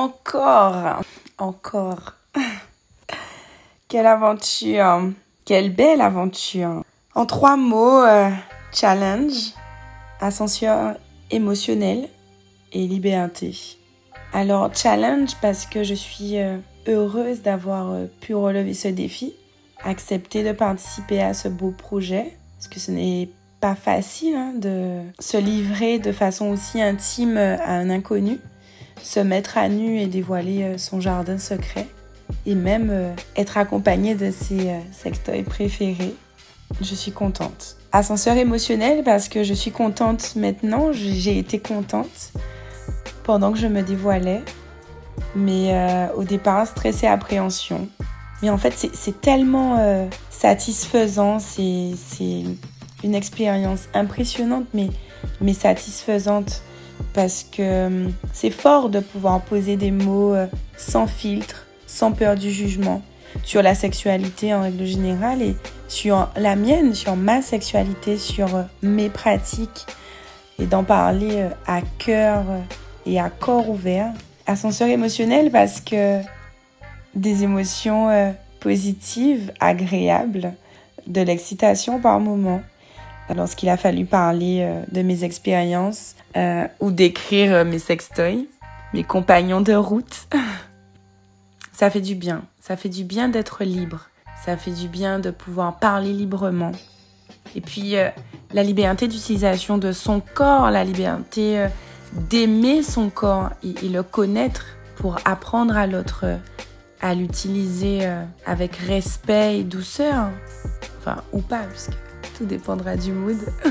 encore, encore. Quelle aventure, quelle belle aventure. En trois mots, euh, challenge, ascension émotionnelle et liberté. Alors challenge parce que je suis euh, heureuse d'avoir euh, pu relever ce défi, accepter de participer à ce beau projet, parce que ce n'est pas facile hein, de se livrer de façon aussi intime à un inconnu, se mettre à nu et dévoiler euh, son jardin secret, et même euh, être accompagné de ses euh, sextoys préférés. Je suis contente. Ascenseur émotionnel parce que je suis contente maintenant, j'ai été contente pendant que je me dévoilais, mais au départ stress et appréhension. Mais en fait c'est tellement satisfaisant, c'est une expérience impressionnante mais, mais satisfaisante parce que hum, c'est fort de pouvoir poser des mots euh, sans filtre, sans peur du jugement sur la sexualité en règle générale et sur la mienne, sur ma sexualité, sur euh, mes pratiques et d'en parler euh, à cœur et à corps ouvert. Ascenseur émotionnel parce que des émotions positives, agréables, de l'excitation par moments lorsqu'il a fallu parler euh, de mes expériences euh, ou d'écrire euh, mes sextoys, mes compagnons de route. ça fait du bien. Ça fait du bien d'être libre. Ça fait du bien de pouvoir parler librement. Et puis, la liberté d'utilisation de son corps, la liberté d'aimer son corps et, le connaître pour apprendre à l'autre à l'utiliser avec respect et douceur. Enfin, ou pas, puisque tout dépendra du mood.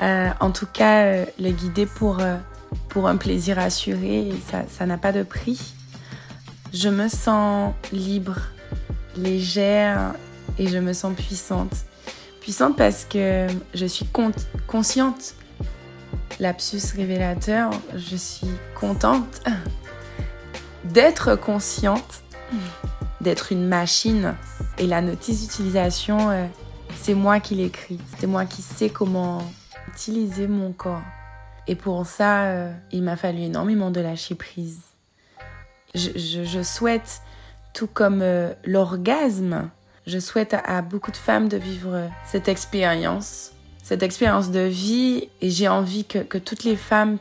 Euh, en tout cas, euh, le guider pour, euh, pour un plaisir assuré, ça n'a pas de prix. Je me sens libre, légère et je me sens puissante. Puissante parce que je suis consciente. Lapsus révélateur, je suis contente d'être consciente, d'être une machine. Et la notice d'utilisation c'est moi qui l'écris. C'est moi qui sais comment utiliser mon corps. Et pour ça, euh, il m'a fallu énormément de lâcher prise. Je, souhaite, tout comme euh, l'orgasme, je souhaite à, beaucoup de femmes de vivre cette expérience, cette expérience de vie. Et j'ai envie que, toutes les femmes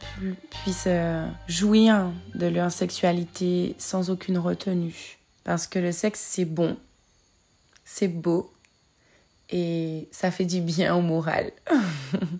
puissent euh, jouir de leur sexualité sans aucune retenue. Parce que le sexe, c'est bon, c'est beau, et ça fait du bien au moral.